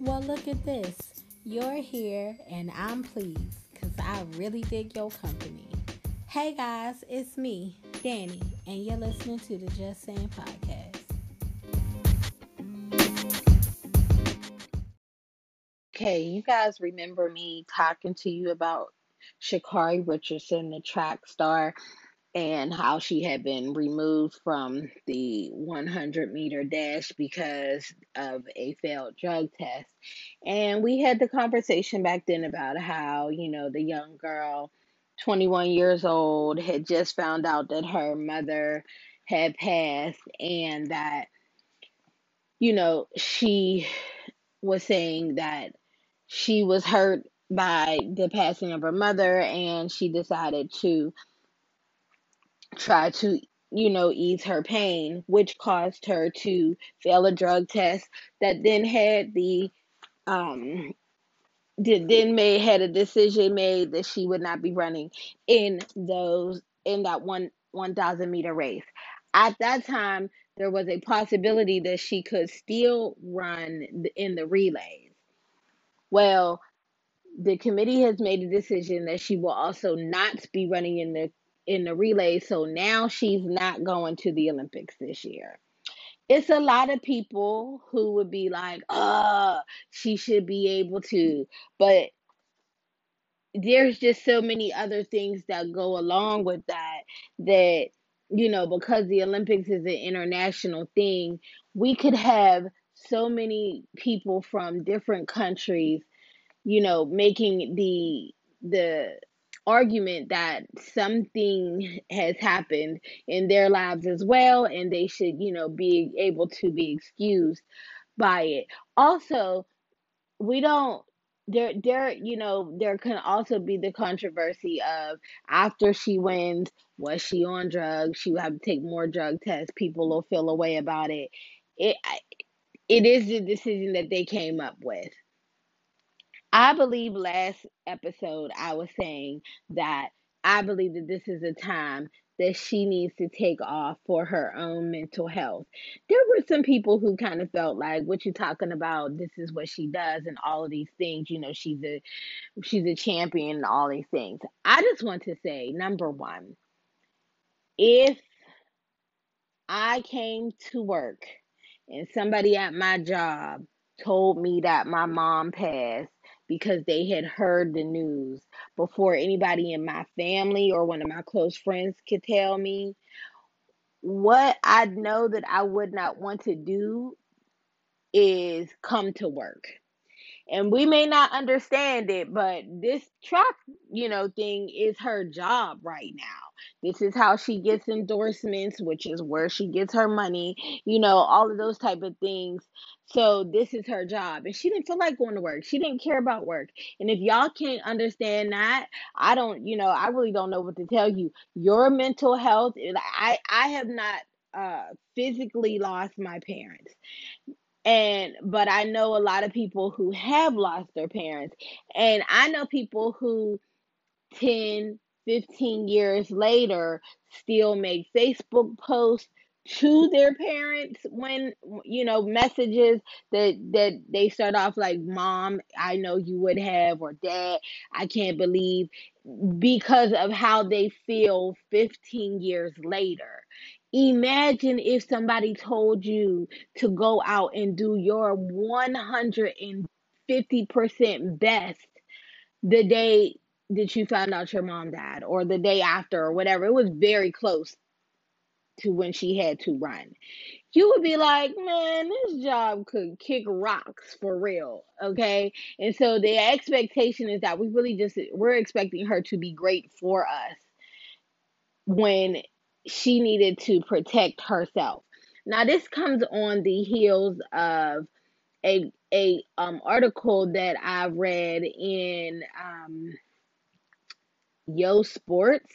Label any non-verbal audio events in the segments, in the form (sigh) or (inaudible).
Well, look at this. You're here and I'm pleased because I really dig your company. Hey guys, it's me, Danny, and you're listening to the Just Saying Podcast. Okay, you guys remember me talking to you about Sha'Carri Richardson, the track star, and how she had been removed from the 100 meter dash because of a failed drug test. And we had the conversation back then about how, you know, the young girl, 21 years old, had just found out that her mother had passed and that, you know, she was saying that she was hurt by the passing of her mother and she decided to try to you know ease her pain which caused her to fail a drug test that then had the um did then made had a decision made that she would not be running in those in that one 1000 meter race. At that time there was a possibility that she could still run in the relays. Well, the committee has made a decision that she will also not be running in the in the relay, so now she's not going to the Olympics this year. It's a lot of people who would be like, "Uh, she should be able to," but there's just so many other things that go along with that that you know because the olympics is an international thing we could have so many people from different countries you know, making the the argument that something has happened in their lives as well and they should, you know, be able to be excused by it. Also, we don't there there you know there can also be the controversy of after she wins was she on drugs? She will have to take more drug tests. People will feel a way about it. It it is the decision that they came up with I believe last episode I was saying that I believe that this is a time that she needs to take off for her own mental health. There were some people who kind of felt like what you talking about this is what she does and all of these things, you know, she's a she's a champion and all these things. I just want to say number 1, if I came to work and somebody at my job told me that my mom passed because they had heard the news before anybody in my family or one of my close friends could tell me. What I know that I would not want to do is come to work and we may not understand it but this truck, you know thing is her job right now this is how she gets endorsements which is where she gets her money you know all of those type of things. So this is her job. And she didn't feel like going to work. She didn't care about work. And if y'all can't understand that i don't you know i really don't know what to tell you. Your mental health i i have not uh physically lost my parents. And but I know a lot of people who have lost their parents. And I know people who 10 15 years later still make Facebook posts to their parents when you know messages that that they start off like mom I know you would have or dad I can't believe because of how they feel 15 years later. Imagine if somebody told you to go out and do your 150% best the day that you found out your mom died or the day after or whatever. It was very close to when she had to run. You would be like, man, this job could kick rocks for real. Okay. And so the expectation is that we really just, we're expecting her to be great for us when she needed to protect herself. Now this comes on the heels of a a um article that I read in um Yahoo Sports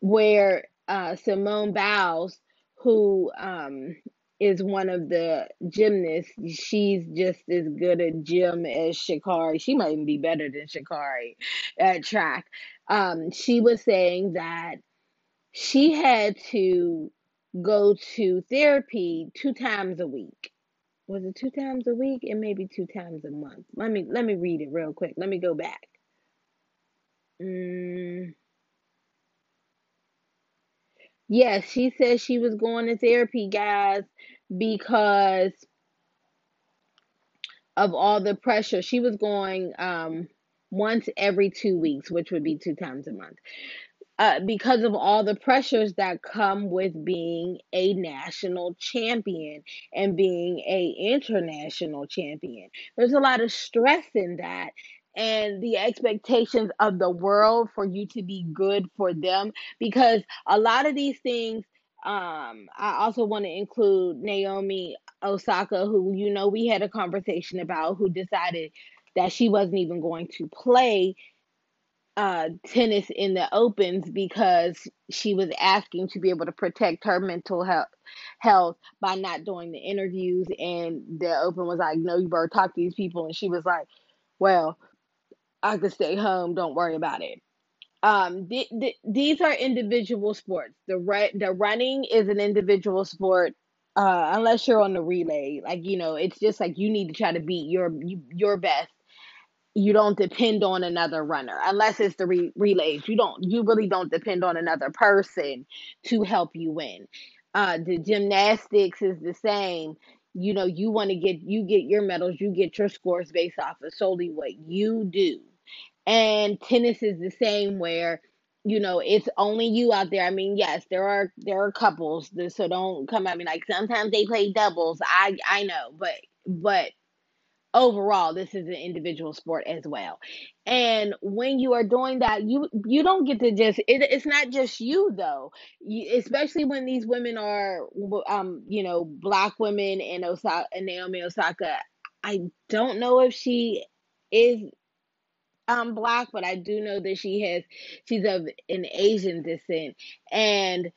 where uh Simone Biles who um is one of the gymnasts. She's just as good at gym as Sha'Carri. She might even be better than Sha'Carri at track. Um, she was saying that she had to go to therapy two times a week. was it two times a week and maybe two times a month? Let me let me read it real quick. Let me go back. Mm, yes, she said she was going to therapy, guys, because of all the pressure. She was going um once every two weeks, which would be two times a month uh, because of all the pressures that come with being a national champion and being a international champion. There's a lot of stress in that and the expectations of the world for you to be good for them. Because a lot of these things um I also want to include Naomi Osaka who you know we had a conversation about who decided that she wasn't even going to play uh, tennis in the opens because she was asking to be able to protect her mental health health by not doing the interviews and the open was like no you better talk to these people. And she was like well i could stay home don't worry about it. Um th- th- these are individual sports. The re- the running is an individual sport uh unless you're on the relay. Like you know it's just like you need to try to beat your your best. You don't depend on another runner unless it's the re- relays. You don't you really don't depend on another person to help you win. Uh the gymnastics is the same. You know you want to get you get your medals you get your scores based off of solely what you do and tennis is the same where you know it's only you out there. I mean yes there are there are couples so don't come at me like sometimes they play doubles. I i know but but overall this is an individual sport as well. And when you are doing that you you don't get to just it, it's not just you though. You, especially when these women are um you know black women and osaka and naomi osaka i don't know if she is um black but i do know that she has she's of an asian descent and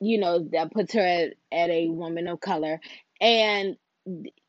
you know that puts her at, at a woman of color and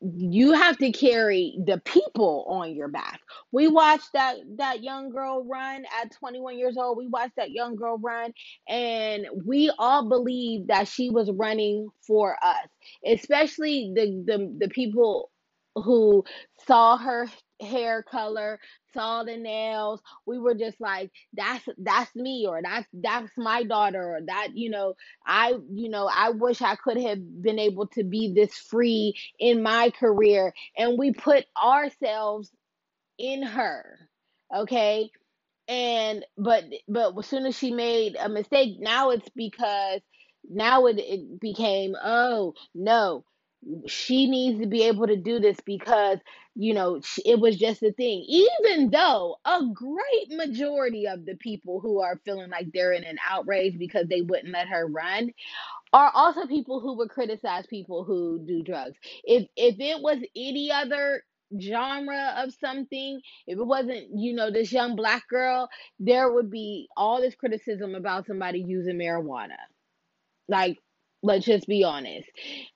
you have to carry the people on your back. We watched that that young girl run at 21 years old. We watched that young girl run and we all believed that she was running for us. Especially the the, the people who saw her hair color, saw the nails. We were just like that's that's me or that's that's my daughter or that you know I, you know, I wish I could have been able to be this free in my career. And we put ourselves in her. Okay. And, but, but as soon as she made a mistake, now it's because now it, it became, oh, no, she needs to be able to do this because you know it was just a thing. Even though a great majority of the people who are feeling like they're in an outrage because they wouldn't let her run are also people who would criticize people who do drugs. If if it was any other genre of something if it wasn't you know this young black girl there would be all this criticism about somebody using marijuana. Like let's just be honest.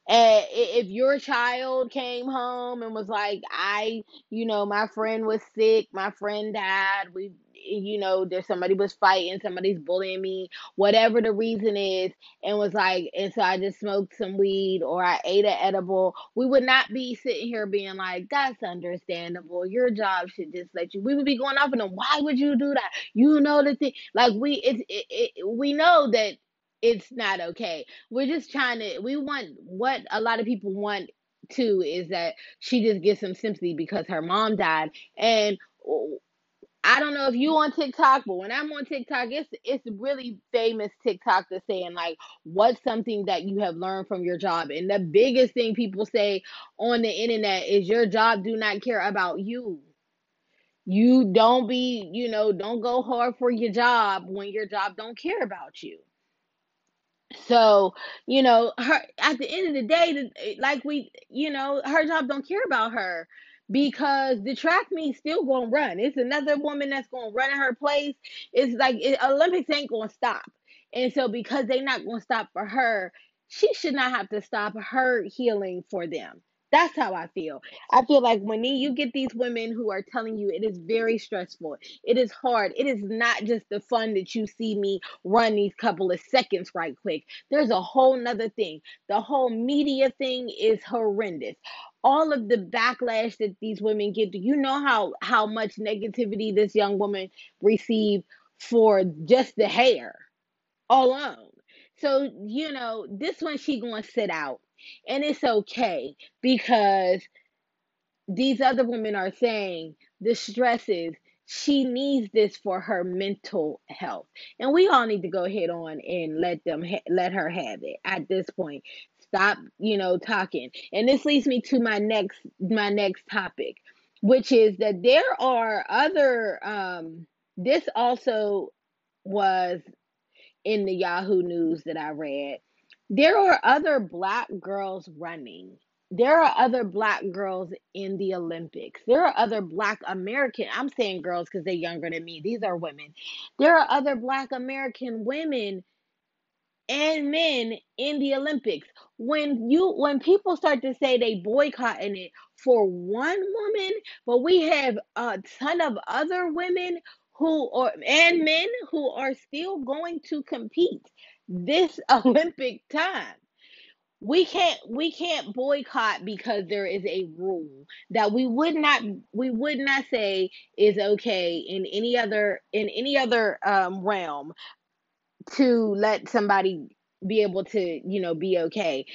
If your child came home and was like i you know my friend was sick my friend died we you know there's somebody was fighting somebody's bullying me whatever the reason is and was like and so i just smoked some weed or i ate an edible we would not be sitting here being like that's understandable. Your job should just let you we would be going off and them why would you do that? You know the thing. Like we it's it, it, we know that it's not okay. We're just trying to we want what a lot of people want too is that she just gets some sympathy because her mom died and I don't know if you on TikTok, but when I'm on TikTok, it's it's really famous TikTok that's saying like, what's something that you have learned from your job? And the biggest thing people say on the internet is your job do not care about you. You don't be, you know, don't go hard for your job when your job don't care about you. So, you know, her at the end of the day, eh, like we, you know, her job don't care about her because the track meet still gonna run. It's another woman that's gonna run in her place. It's like it, Olympics ain't gonna stop, and so because they not gonna stop for her, she should not have to stop her healing for them. That's how I feel. I feel like when you get these women who are telling you it is very stressful, it is hard, it is not just the fun that you see me run these couple of seconds right quick. There's a whole nother thing. The whole media thing is horrendous. all of the backlash that these women get. Do you know how how much negativity this young woman received for just the hair alone? So, you know, this one she to sit out. And it's okay because these other women are saying the stresses she needs this for her mental health and we all need to go ahead on and let them ha- let her have it at this point stop you know talking and this leads me to my next my next topic which is that there are other um this also was in the Yahoo News that I read. There are other black girls running. There are other black girls in the Olympics. There are other black American, I'm saying girls because they're younger than me. These are women. There are other black American women and men in the Olympics. When you when people start to say they boycotting it for one woman, but we have a ton of other women who are and men who are still going to compete this (laughs) Olympic time. We can't we can't boycott because there is a rule that we would not we would not say is okay in any other in any other um, realm to let somebody be able to, you know, be okay.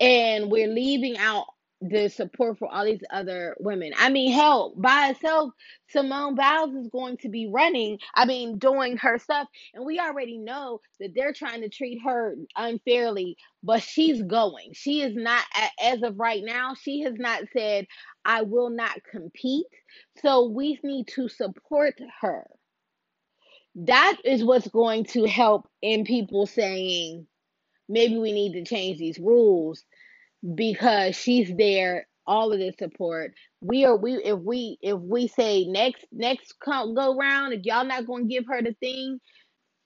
And we're leaving out the support for all these other women. I mean, hell, by itself, Simone Biles is going to be running, I mean, doing her stuff. And we already know that they're trying to treat her unfairly, but she's going. She is not, as of right now, she has not said, I will not compete. So we need to support her that is what's going to help in people saying maybe we need to change these rules because she's there all of the support. We are we if we if we say next next come, go round if y'all not going to give her the thing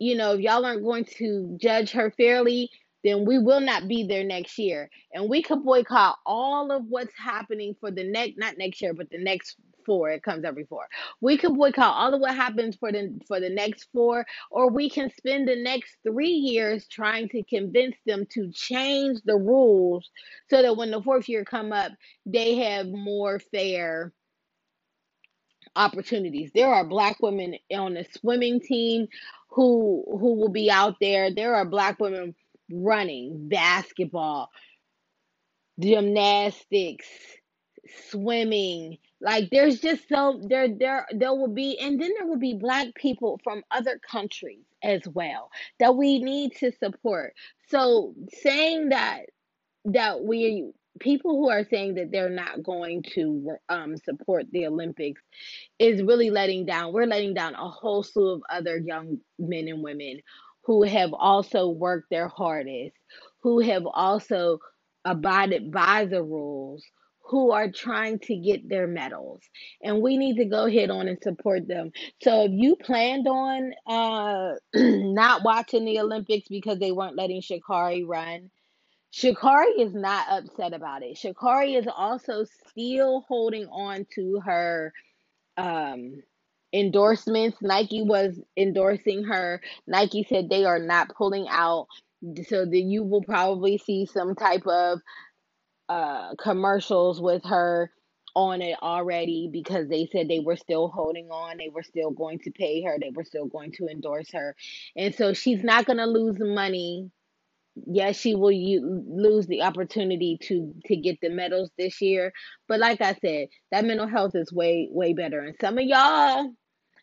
you know if y'all aren't going to judge her fairly then we will not be there next year. And we could boycott all of what's happening for the next not next year but the next four. It comes every four. We can boycott all of what happens for the for the next four, or we can spend the next three years trying to convince them to change the rules so that when the fourth year come up, they have more fair opportunities. There are black women on the swimming team who who will be out there. There are black women running, basketball, gymnastics, swimming, like there's just so there there there will be and then there will be black people from other countries as well that we need to support. So saying that that we people who are saying that they're not going to um, support the Olympics is really letting down. We're letting down a whole slew of other young men and women who have also worked their hardest, who have also abided by the rules, who are trying to get their medals and we need to go ahead on and support them. So if you planned on uh (clears throat) not watching the olympics because they weren't letting sha'carri run sha'carri is not upset about it. Sha'carri is also still holding on to her um endorsements. Nike was endorsing her. Nike said they are not pulling out so that you will probably see some type of uh, commercials with her on it already because they said they were still holding on. They were still going to pay her. They were still going to endorse her. And so she's not going to lose money. Yes, she will u- lose the opportunity to to get the medals this year, but like I said, that mental health is way way better. And some of y'all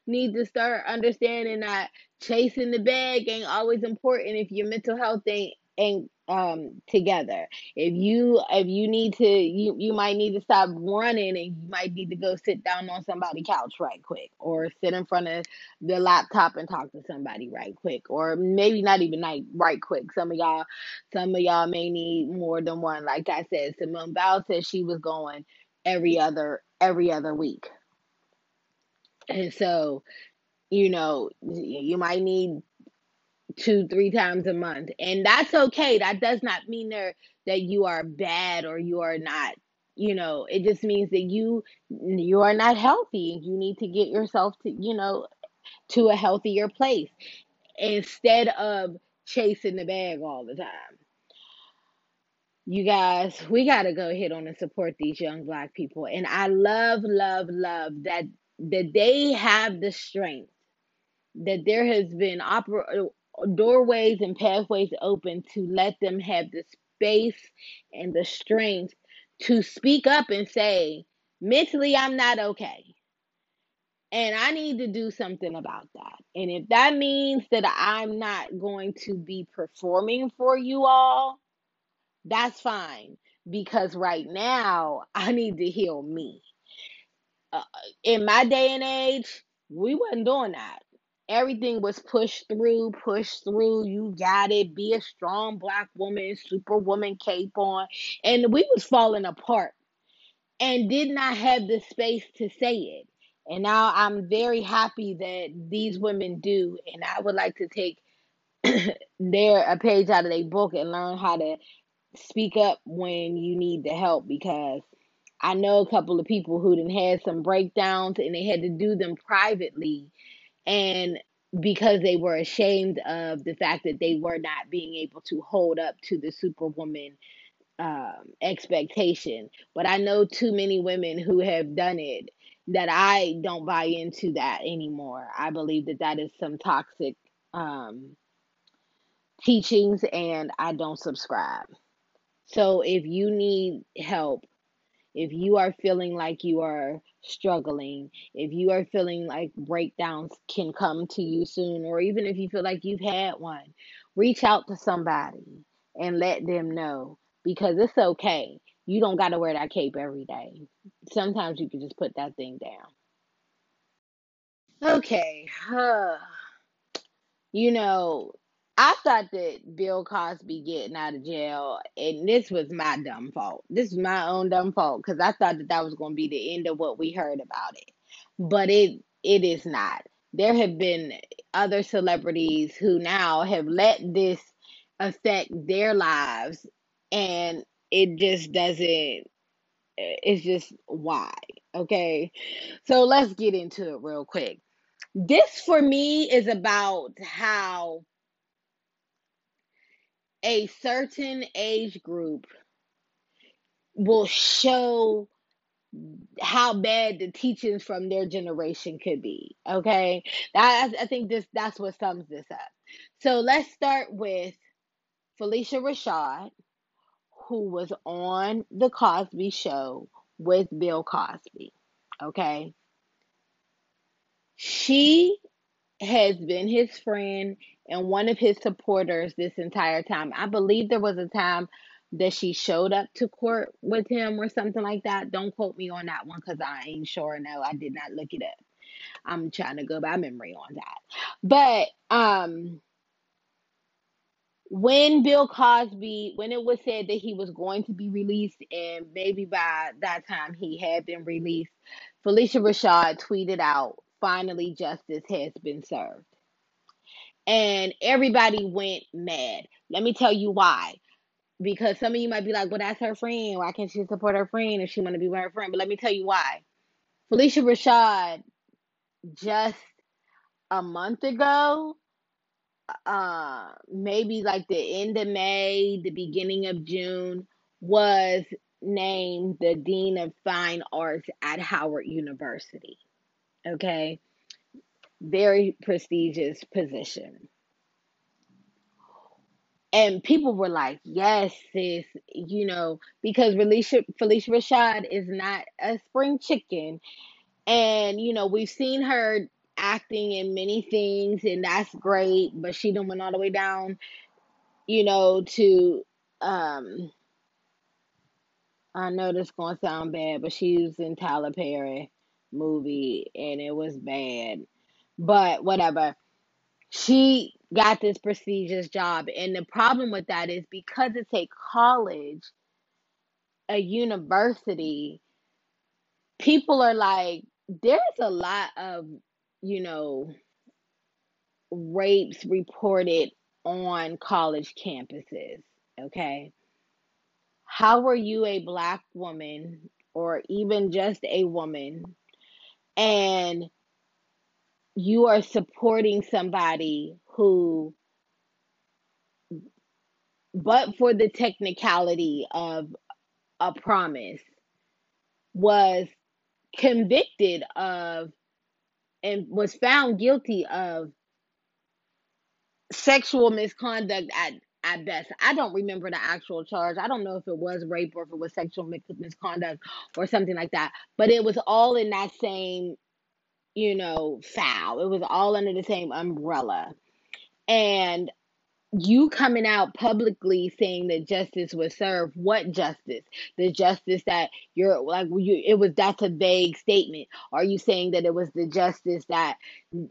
need to start understanding that chasing the bag ain't always important if your mental health ain't ain't um together. If you if you need to you you might need to stop running and you might need to go sit down on somebody's couch right quick or sit in front of the laptop and talk to somebody right quick or maybe not even like right quick. Some of y'all some of y'all may need more than one. Like i said simone biles said she was going every other every other week. And so you know you might need two, three times a month. And that's okay. That does not mean there that you are bad or you are not, you know, it just means that you you are not healthy. You need to get yourself to, you know, to a healthier place instead of chasing the bag all the time. You guys, we got to go ahead on and support these young black people. And I love, love, love that that they have the strength, that there has been opera, doorways and pathways open to let them have the space and the strength to speak up and say, mentally, I'm not okay. And I need to do something about that. And if that means that I'm not going to be performing for you all, that's fine. Because right now, I need to heal me. Uh, in my day and age, we wasn't doing that. Everything was pushed through, pushed through. You got it. Be a strong black woman, superwoman cape on. And we was falling apart and did not have the space to say it. And now I'm very happy that these women do. And I would like to take (clears throat) their a page out of their book and learn how to speak up when you need the help because I know a couple of people who didn't had some breakdowns and they had to do them privately and because they were ashamed of the fact that they were not being able to hold up to the superwoman um, expectation. But I know too many women who have done it that I don't buy into that anymore. I believe that that is some toxic um, teachings and I don't subscribe. So if you need help, if you are feeling like you are struggling, if you are feeling like breakdowns can come to you soon, or even if you feel like you've had one, reach out to somebody and let them know because it's okay. You don't got to wear that cape every day. Sometimes you can just put that thing down. Okay. Huh you know, I thought that Bill Cosby getting out of jail, and this was my dumb fault. This is my own dumb fault because I thought that that was going to be the end of what we heard about it, but it it is not. There have been other celebrities who now have let this affect their lives, and it just doesn't. It's just why. Okay, so let's get into it real quick. This for me is about how a certain age group will show how bad the teachings from their generation could be. Okay, that, I think this that's what sums this up. So let's start with Phylicia Rashad, who was on the Cosby Show with Bill Cosby. Okay, she has been his friend and one of his supporters this entire time. I believe there was a time that she showed up to court with him or something like that. Don't quote me on that one because I ain't sure. No, I did not look it up. I'm trying to go by memory on that. But um when Bill Cosby, when it was said that he was going to be released, and maybe by that time he had been released, Phylicia Rashad tweeted out, finally justice has been served. And everybody went mad. Let me tell you why. Because some of you might be like, well, that's her friend. Why can't she support her friend if she want to be with her friend? But let me tell you why. Phylicia Rashad just a month ago, uh, maybe like the end of May, the beginning of June, was named the Dean of Fine Arts at Howard University. Okay. Very prestigious position. And people were like, yes, sis, you know, because Felicia, Phylicia Rashad is not a spring chicken. And, you know, we've seen her acting in many things, and that's great, but she done went all the way down, you know, to, um, I know this gonna sound bad, but she was in Tyler Perry movie, and it was bad. But whatever. She got this prestigious job. And the problem with that is because it's a college, a university, people are like, there's a lot of, you know, rapes reported on college campuses. Okay. How are you a black woman or even just a woman and you are supporting somebody who but for the technicality of a promise, was convicted of and was found guilty of sexual misconduct at at best. I don't remember the actual charge. I don't know if it was rape or if it was sexual misconduct or something like that. But it was all in that same, you know, foul. It was all under the same umbrella. And you coming out publicly saying that justice was served what justice the justice that you're like you it was that's a vague statement are you saying that it was the justice that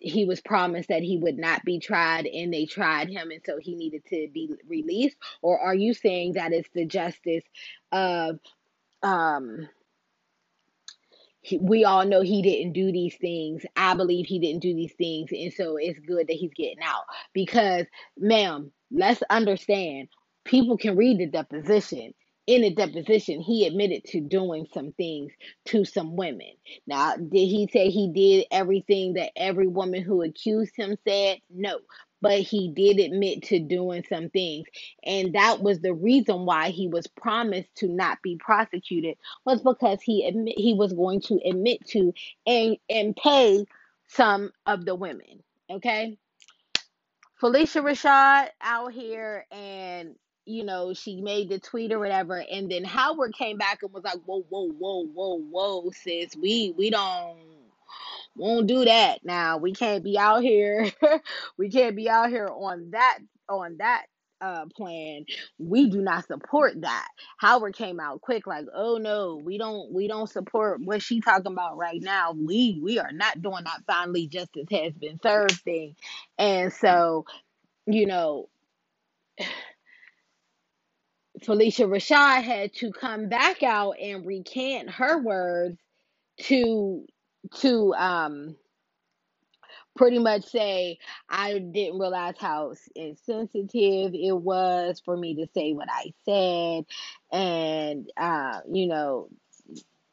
he was promised that he would not be tried and they tried him and so he needed to be released or are you saying that it's the justice of um he, we all know he didn't do these things. I believe he didn't do these things. And so it's good that he's getting out. Because, ma'am, let's understand people can read the deposition. In the deposition, he admitted to doing some things to some women. Now, did he say he did everything that every woman who accused him said? No but he did admit to doing some things. And that was the reason why he was promised to not be prosecuted was because he admit he was going to admit to and and pay some of the women okay? Phylicia Rashad out here and you know she made the tweet or whatever. And then Howard came back and was like whoa whoa whoa whoa whoa sis. We we don't won't do that. Now we can't be out here. (laughs) we can't be out here on that on that uh plan. We do not support that. Howard came out quick like, "Oh no, we don't we don't support what she talking about right now. We we are not doing that finally justice has been served thing." And so, you know, (sighs) Phylicia Rashad had to come back out and recant her words to to um pretty much say I didn't realize how insensitive it was for me to say what I said, and uh, you know,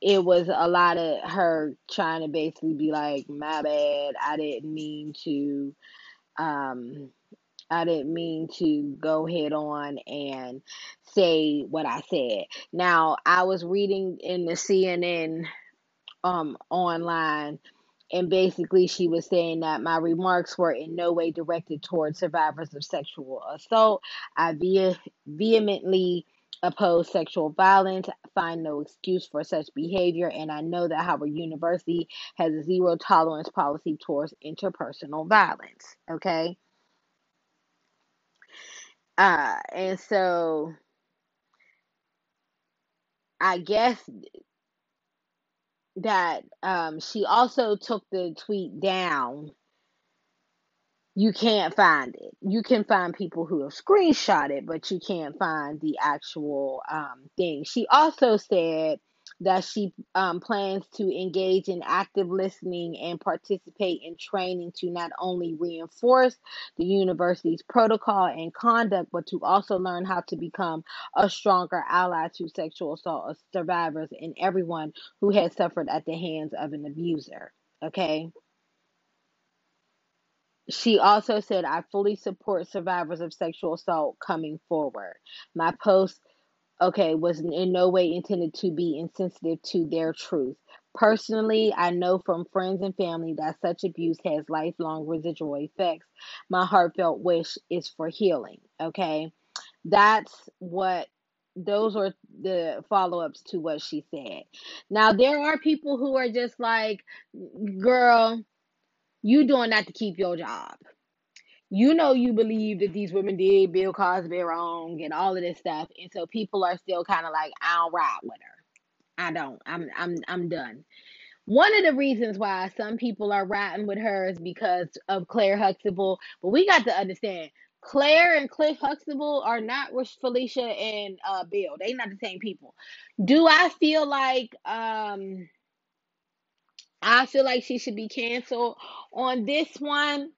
it was a lot of her trying to basically be like, "My bad, I didn't mean to." Um, I didn't mean to go head on and say what I said. Now, I was reading in the CNN um online and basically she was saying that my remarks were in no way directed towards survivors of sexual assault. I ve- vehemently oppose sexual violence find no excuse for such behavior and i know that howard university has a zero tolerance policy towards interpersonal violence okay? Uh and so i guess that um, she also took the tweet down. You can't find it. You can find people who have screenshot it, but you can't find the actual um, thing. She also said that she um, plans to engage in active listening and participate in training to not only reinforce the university's protocol and conduct, but to also learn how to become a stronger ally to sexual assault survivors and everyone who has suffered at the hands of an abuser. Okay. She also said, I fully support survivors of sexual assault coming forward. My post okay, was in no way intended to be insensitive to their truth. Personally, I know from friends and family that such abuse has lifelong residual effects. My heartfelt wish is for healing. Okay, that's what those are the follow ups to what she said. Now, there are people who are just like, girl, you doing that to keep your job you know you believe that these women did Bill Cosby wrong and all of this stuff, and so people are still kind of like, I don't ride with her. I don't. I'm I'm I'm done. One of the reasons why some people are riding with her is because of Claire Huxtable, but we got to understand Claire and Cliff Huxtable are not with Phylicia and uh, Bill. They not the same people. Do I feel like um I feel like she should be canceled on this one?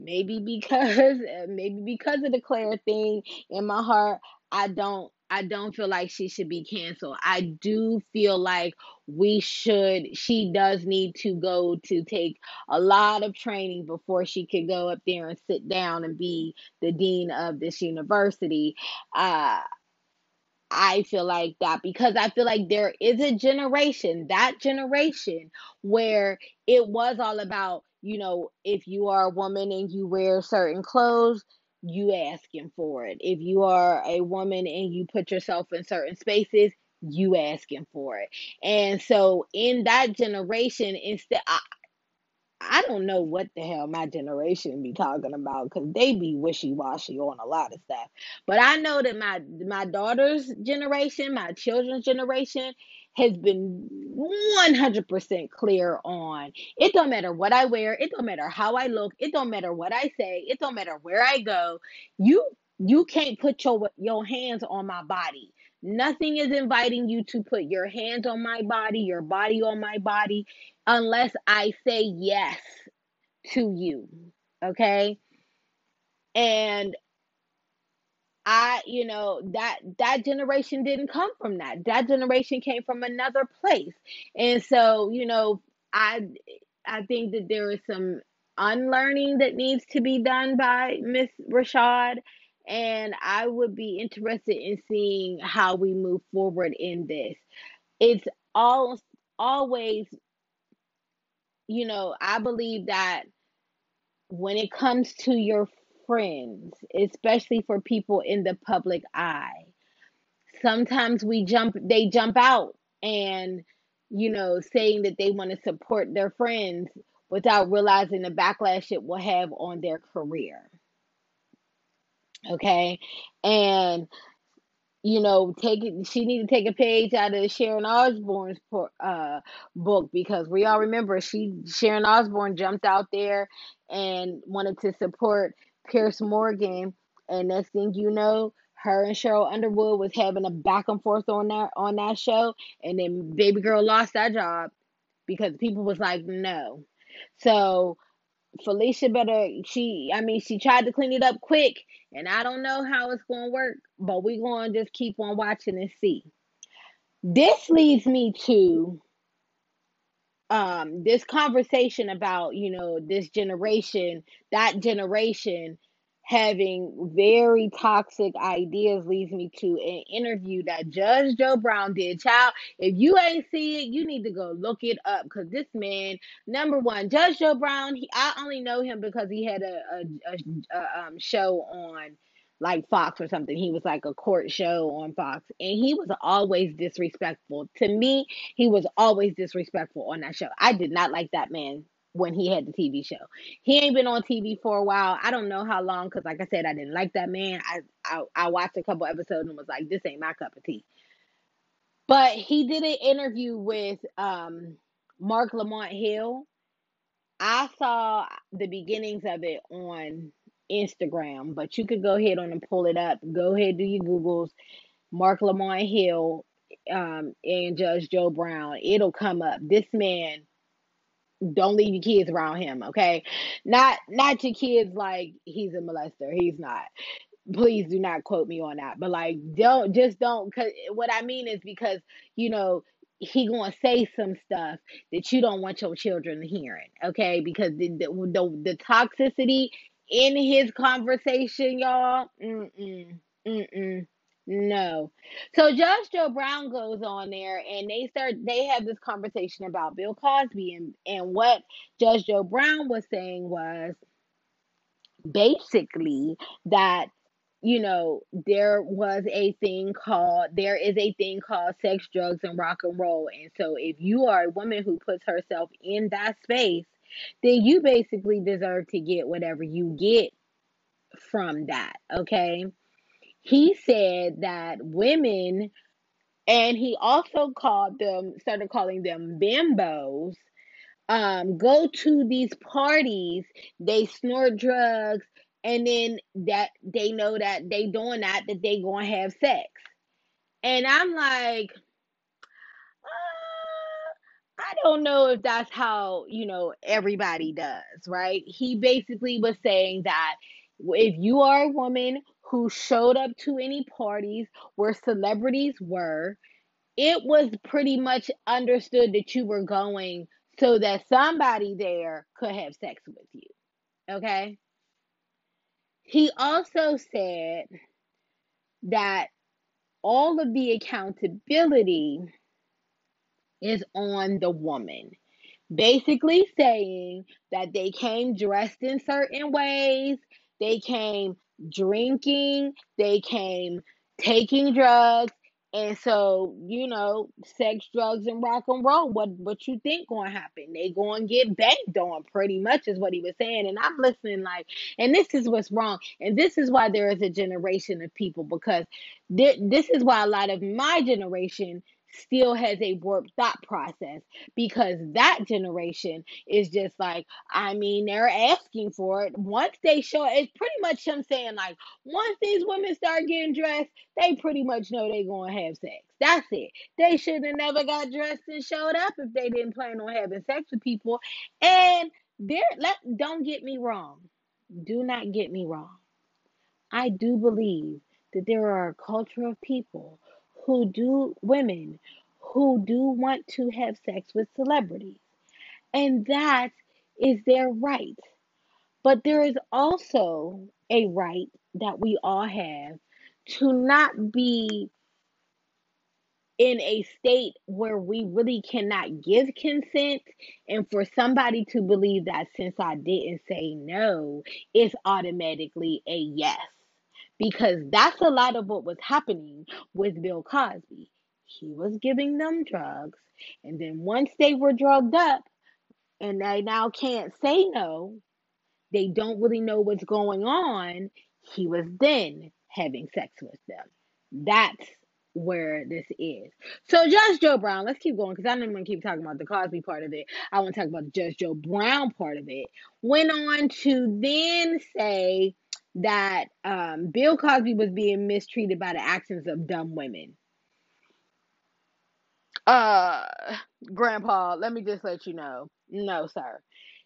Maybe because (laughs) maybe because of the Claire thing in my heart I don't I don't feel like she should be canceled. I do feel like we should she does need to go to take a lot of training before she could go up there and sit down and be the dean of this university. Uh I feel like that because I feel like there is a generation, that generation, where it was all about, you know, if you are a woman and you wear certain clothes, you asking for it. If you are a woman and you put yourself in certain spaces, you asking for it. And so in that generation, instead, I, I don't know what the hell my generation be talking about because they be wishy washy on a lot of stuff. But I know that my my daughter's generation, my children's generation, has been 100% clear on it don't matter what I wear, it don't matter how I look, it don't matter what I say, it don't matter where I go. You you can't put your your hands on my body. Nothing is inviting you to put your hands on my body, your body on my body, unless I say yes to you. Okay? And I, you know, that that generation didn't come from that. That generation came from another place. And so, you know, I I think that there is some unlearning that needs to be done by Miss Rashad. And I would be interested in seeing how we move forward in this. It's all always, you know, I believe that when it comes to your friends, especially for people in the public eye, sometimes we jump they jump out and you know saying that they want to support their friends without realizing the backlash it will have on their career. Okay? And you know, take it. She need to take a page out of Sharon Osbourne's uh, book because we all remember she Sharon Osbourne jumped out there and wanted to support Piers Morgan, and next thing you know, her and Sheryl Underwood was having a back and forth on that on that show, and then baby girl lost that job because people was like no. So Phylicia better she I mean she tried to clean it up quick and I don't know how it's to work, but going to just keep on watching and see. This leads me to um this conversation about, you know, this generation, that generation having very toxic ideas leads me to an interview that Judge Joe Brown did. Child, if you ain't see it, you need to go look it up because this man, number one, Judge Joe Brown, he, I only know him because he had a, a, a, a um, show on like Fox or something. He was like a court show on Fox, and he was always disrespectful. To me, he was always disrespectful on that show. I did not like that man when he had the TV show. He ain't been on TV for a while. I don't know how long because, like I said, I didn't like that man. I, I I watched a couple episodes and was like, this ain't my cup of tea. But he did an interview with um, Marc Lamont Hill. I saw the beginnings of it on Instagram, but you could go ahead on and pull it up. Go ahead, do your Googles. Marc Lamont Hill um, and Judge Joe Brown. It'll come up. This man don't leave your kids around him, okay? Not not your kids like he's a molester. He's not. Please do not quote me on that. But like don't just don't cuz what I mean is because, you know, he to say some stuff that you don't want your children hearing, okay? Because the the, the, the toxicity in his conversation, y'all, mm-mm, mm-mm. No. So Judge Joe Brown goes on there and they start they have this conversation about Bill Cosby and and what Judge Joe Brown was saying was basically that you know there was a thing called there is a thing called sex drugs and rock and roll and so if you are a woman who puts herself in that space then you basically deserve to get whatever you get from that okay he said that women, and he also called them, started calling them bimbos, um, go to these parties, they snort drugs, and then that they know that they doing that, that they gonna have sex. And I'm like, I don't know if that's how, you know, everybody does, right? He basically was saying that if you are a woman who showed up to any parties where celebrities were. It was pretty much understood that you were going so that somebody there could have sex with you. Okay? He also said that all of the accountability is on the woman. Basically, saying that they came dressed in certain ways, they came drinking, they came taking drugs, and so, you know, sex, drugs, and rock and roll. What what you think gonna happen? They gonna get banked on, pretty much is what he was saying. And I'm listening like, and this is what's wrong. And this is why there is a generation of people because thi- this is why a lot of my generation still has a warped thought process because that generation is just like i mean they're asking for it. Once they show it's pretty much him saying like once these women start getting dressed they pretty much know they're gonna have sex. That's it. They should have never got dressed and showed up if they didn't plan on having sex with people. And there let don't get me wrong. Do not get me wrong. I do believe that there are a culture of people who do women who do want to have sex with celebrities and that is their right but there is also a right that we all have to not be in a state where we really cannot give consent and for somebody to believe that since I didn't say no, it's automatically a yes. Because that's a lot of what was happening with Bill Cosby. He was giving them drugs, and then once they were drugged up and they now can't say no, they don't really know what's going on. He was then having sex with them. That's where this is. So Judge Joe Brown, let's keep going because I don't want to keep talking about the Cosby part of it. I want to talk about the Judge Joe Brown part of it. Went on to then say that um, Bill Cosby was being mistreated by the actions of dumb women. Uh, Grandpa, let me just let you know. No, sir.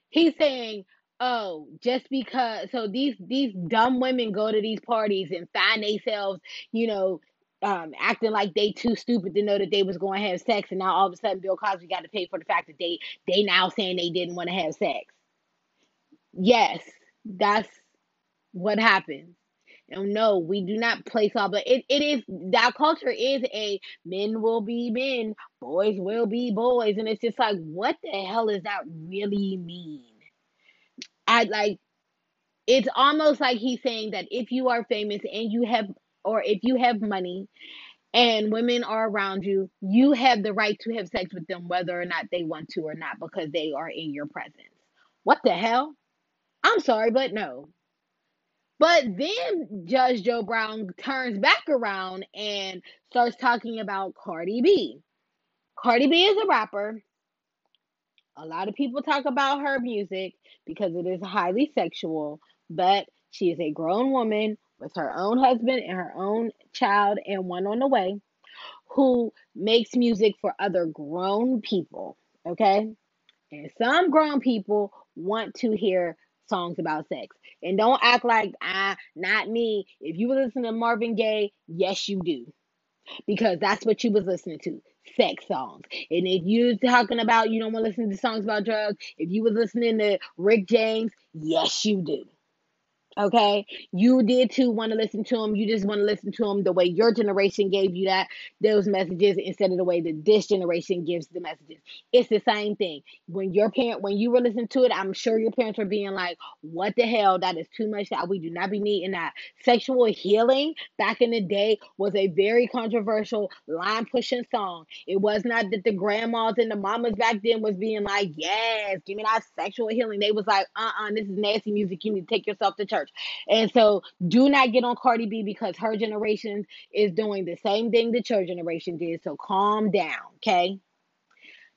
He's saying, "Oh, just because so these these dumb women go to these parties and find themselves, you know, um, acting like they too stupid to know that they was going to have sex, and now all of a sudden Bill Cosby got to pay for the fact that they they now saying they didn't want to have sex. Yes, that's what happens. And no, we do not place all but it, it is that culture is a men will be men, boys will be boys, and it's just like what the hell does that really mean? I like it's almost like he's saying that if you are famous and you have or if you have money and women are around you, you have the right to have sex with them whether or not they want to or not because they are in your presence. What the hell? I'm sorry, but no. But then Judge Joe Brown turns back around and starts talking about Cardi B. Cardi B is a rapper. A lot of people talk about her music because it is highly sexual, but she is a grown woman with her own husband and her own child and one on the way who makes music for other grown people. Okay? And some grown people want to hear songs about sex. And don't act like ah, not me. If you listen to Marvin Gaye, yes you do. Because that's what you was listening to. Sex songs. And if you're talking about you don't want to listen to songs about drugs, if you was listening to Rick James, yes you do. Okay, you did too want to listen to them. You just want to listen to them the way your generation gave you that those messages instead of the way that this generation gives the messages. It's the same thing. When your parent, when you were listening to it, I'm sure your parents were being like, "What the hell? That is too much. That we do not be needing that." Sexual healing back in the day was a very controversial line pushing song. It was not that the grandmas and the mamas back then was being like, "Yes, give me that sexual healing." They was like, "Uh, uh this is nasty music. You need to take yourself to church." And so do not get on Cardi B because her generation is doing the same thing that your generation did. So calm down, okay?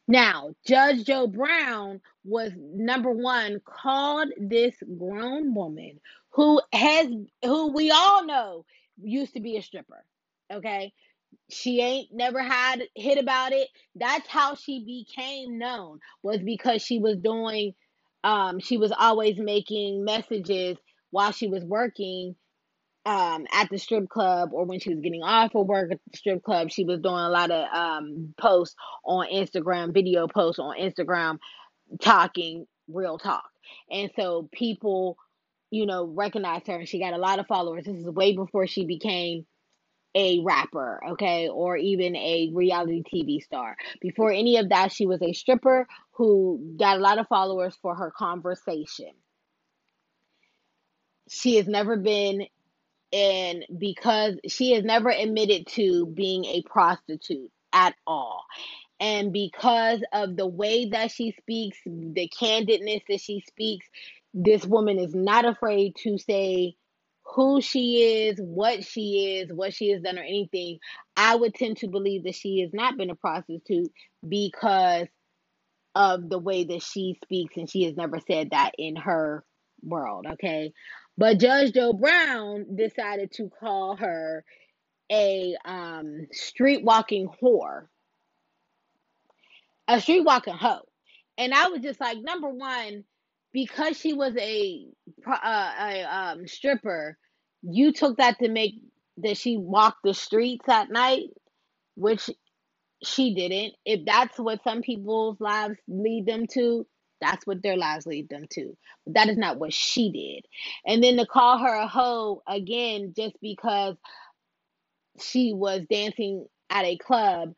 Now, Judge Joe Brown was number one, called this grown woman who has who we all know used to be a stripper. Okay. She ain't never had hit about it. That's how she became known, was because she was doing um she was always making messages while she was working um, at the strip club or when she was getting off of work at the strip club, she was doing a lot of um, posts on Instagram, video posts on Instagram, talking real talk. And so people, you know, recognized her and she got a lot of followers. This is way before she became a rapper, okay, or even a reality TV star. Before any of that, she was a stripper who got a lot of followers for her conversation. She has never been and because she has never admitted to being a prostitute at all. And because of the way that she speaks, the candidness that she speaks, this woman is not afraid to say who she is, what she is, what she has done, or anything. I would tend to believe that she has not been a prostitute because of the way that she speaks, and she has never said that in her world, okay? But Judge Joe Brown decided to call her a um, street walking whore, a street walking hoe. And I was just like, number one, because she was a, uh, a um, stripper, you took that to make that she walked the streets at night, which she didn't. If that's what some people's lives lead them to, that's what their lives lead them to. But that is not what she did. And then to call her a hoe again just because she was dancing at a club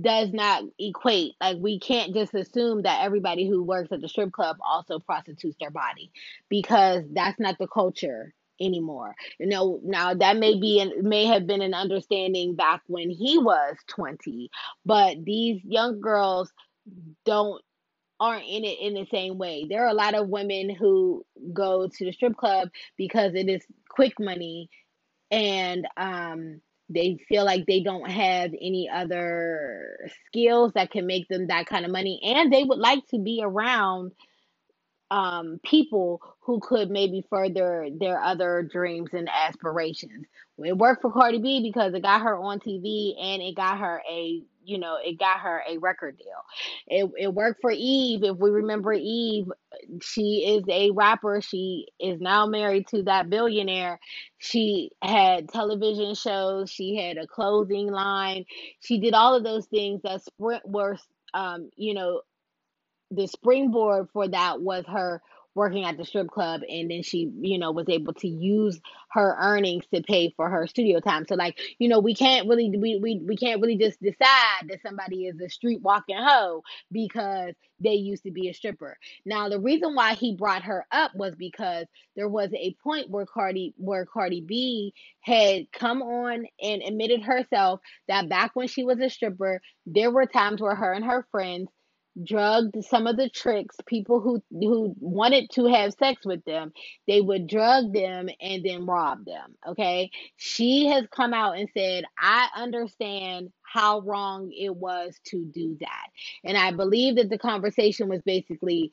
does not equate. Like we can't just assume that everybody who works at the strip club also prostitutes their body because that's not the culture anymore. You know, now that may be and may have been an understanding back when he was 20, but these young girls don't aren't in it in the same way. There are a lot of women who go to the strip club because it is quick money and um they feel like they don't have any other skills that can make them that kind of money and they would like to be around um, people who could maybe further their other dreams and aspirations. It worked for Cardi B because it got her on TV and it got her a you know it got her a record deal. It it worked for Eve. If we remember Eve, she is a rapper. She is now married to that billionaire. She had television shows. She had a clothing line. She did all of those things that Sprint were um, you know the springboard for that was her working at the strip club and then she you know was able to use her earnings to pay for her studio time. So like you know we can't really we we, we can't really just decide that somebody is a street walking hoe because they used to be a stripper. Now the reason why he brought her up was because there was a point where cardi where cardi b had come on and admitted herself that back when she was a stripper there were times where her and her friends drugged some of the tricks people who who wanted to have sex with them they would drug them and then rob them okay? She has come out and said i understand how wrong it was to do that. And i believe that the conversation was basically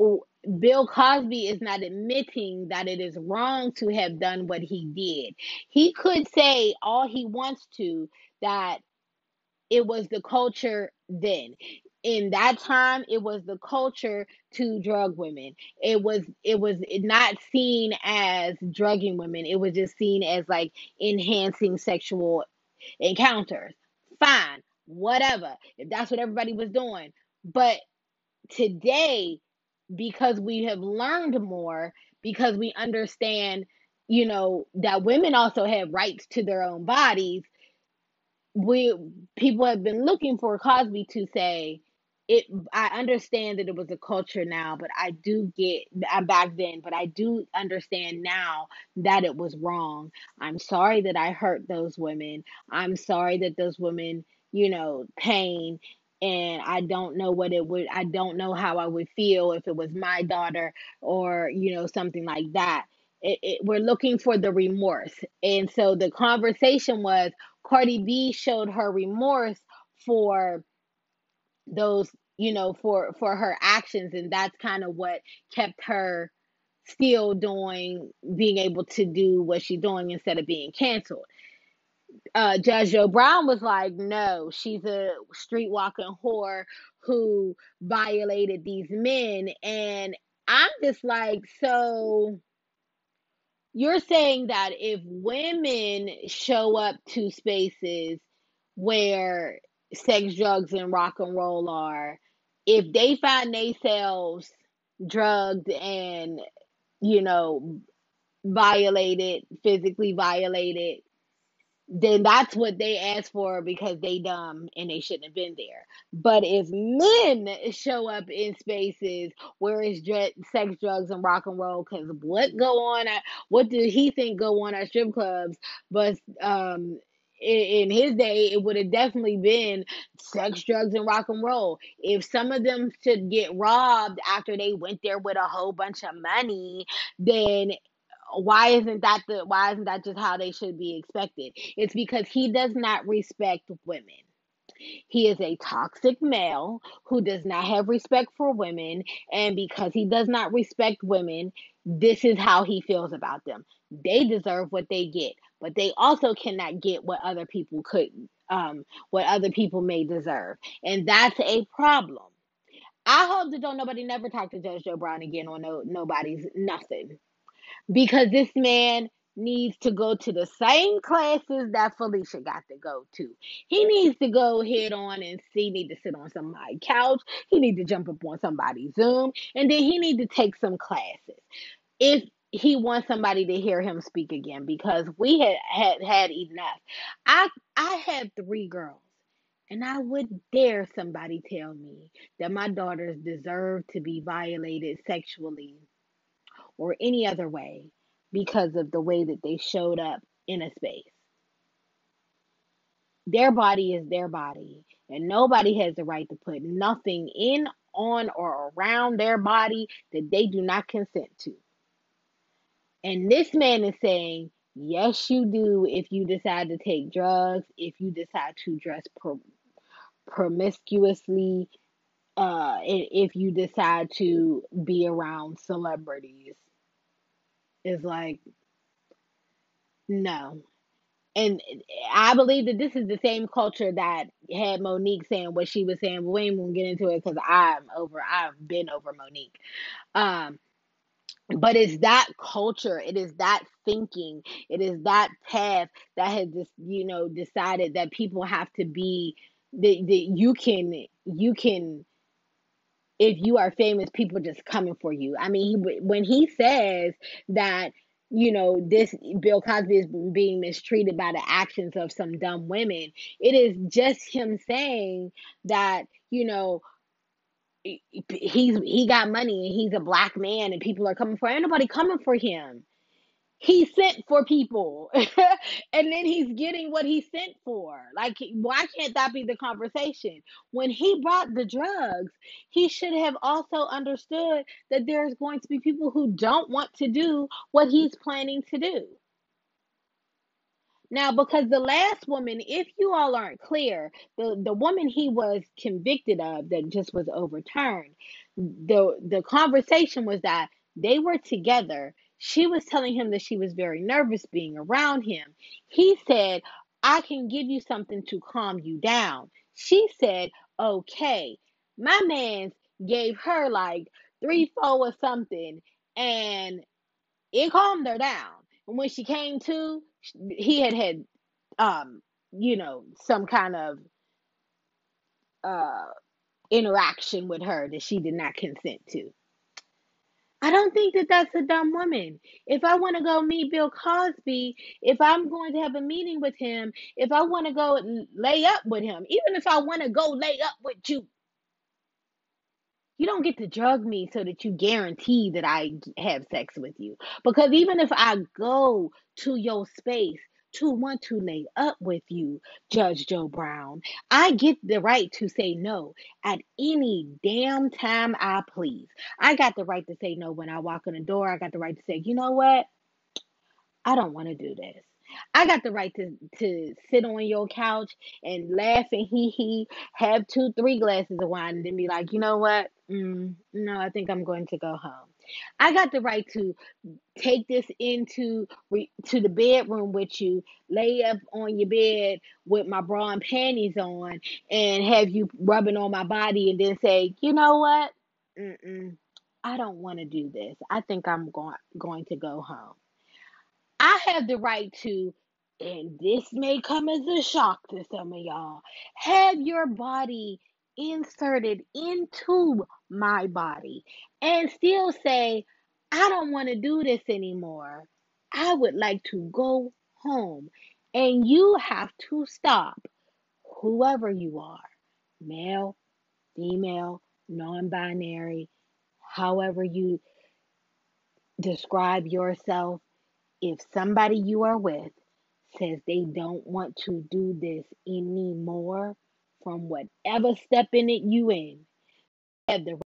oh, Bill Cosby is not admitting that it is wrong to have done what he did. He could say all he wants to that it was the culture then in that time it was the culture to drug women. It was it was not seen as drugging women. It was just seen as like enhancing sexual encounters. Fine whatever. If that's what everybody was doing. But today because we have learned more because we understand you know that women also have rights to their own bodies we people have been looking for Cosby to say it I understand that it was a culture now, but I do get I'm back then, but I do understand now that it was wrong. I'm sorry that I hurt those women. I'm sorry that those women, you know, pain and I don't know what it would I don't know how I would feel if it was my daughter or, you know, something like that. It, it, we're looking for the remorse. And so the conversation was Cardi B showed her remorse for those you know for for her actions. And that's kind of what kept her still doing being able to do what she's doing instead of being canceled. Uh judge joe brown was like no she's a street walking whore who violated these men. And i'm just like so you're saying that if women show up to spaces where sex, drugs, and rock and roll are, if they find themselves drugged and, you know, violated, physically violated, then that's what they ask for because they dumb and they shouldn't have been there. But if men show up in spaces where it's dr- sex, drugs, and rock and roll, because what go on at what did he think go on at strip clubs? But um, in, his day, it would have definitely been sex, drugs, and rock and roll. If some of them should get robbed after they went there with a whole bunch of money, then why isn't that the why isn't that just how they should be expected it's because he does not respect women he is a toxic male who does not have respect for women and because he does not respect women this is how he feels about them they deserve what they get but they also cannot get what other people could um what other people may deserve and that's a problem i hope that don't nobody never talk to judge joe brown again on no nobody's nothing because this man needs to go to the same classes that Phylicia got to go to. He needs to go head on and see, need to sit on somebody's couch. He need to jump up on somebody's Zoom, and then he need to take some classes. If he wants somebody to hear him speak again, because we had had, had enough. I I had three girls. And I would dare somebody tell me that my daughters deserve to be violated sexually or any other way because of the way that they showed up in a space. Their body is their body, and nobody has the right to put nothing in, on, or around their body that they do not consent to. And this man is saying, yes, you do if you decide to take drugs, if you decide to dress pro- promiscuously, uh, if you decide to be around celebrities is like, no. And I believe that this is the same culture that had Mo'Nique saying what she was saying. But we ain't gonna get into it because I'm over. I've been over Mo'Nique. Um, but it's that culture. It is that thinking. It is that path that has just you know decided that people have to be that that you can you can if you are famous, people just coming for you. I mean, he, when he says that, you know, this Bill Cosby is being mistreated by the actions of some dumb women, it is just him saying that, you know, he's he got money and he's a black man and people are coming for him. Nobody coming for him. He sent for people. (laughs) And then he's getting what he sent for. Like why can't that be the conversation? When he brought the drugs he should have also understood that there's going to be people who don't want to do what he's planning to do now because the last woman if you all aren't clear the the woman he was convicted of that just was overturned the the conversation was that they were together she was telling him that she was very nervous being around him. He said, I can give you something to calm you down. She said, okay. My man gave her like three, four or something, and it calmed her down. And when she came to, he had had, um, you know, some kind of uh interaction with her that she did not consent to. I don't think that that's a dumb woman. If I want to go meet Bill Cosby, if I'm going to have a meeting with him, if I want to go lay up with him, even if I want to go lay up with you, you don't get to drug me so that you guarantee that I have sex with you. Because even if I go to your space to want to lay up with you, Judge Joe Brown. I get the right to say no at any damn time I please. I got the right to say no when I walk in the door. I got the right to say, you know what? I don't want to do this. I got the right to to sit on your couch and laugh and hee hee, have two, three glasses of wine, and then be like, you know what? Mm, no, I think I'm going to go home. I got the right to take this into re, to the bedroom with you, lay up on your bed with my bra and panties on, and have you rubbing on my body, and then say, you know what? Mm-mm, I don't want to do this. I think I'm going going to go home. I have the right to, and this may come as a shock to some of y'all, have your body inserted into my body and still say, I don't want to do this anymore. I would like to go home. And you have to stop, whoever you are male, female, non binary, however you describe yourself. If somebody you are with says they don't want to do this anymore, from whatever step in it you in, have the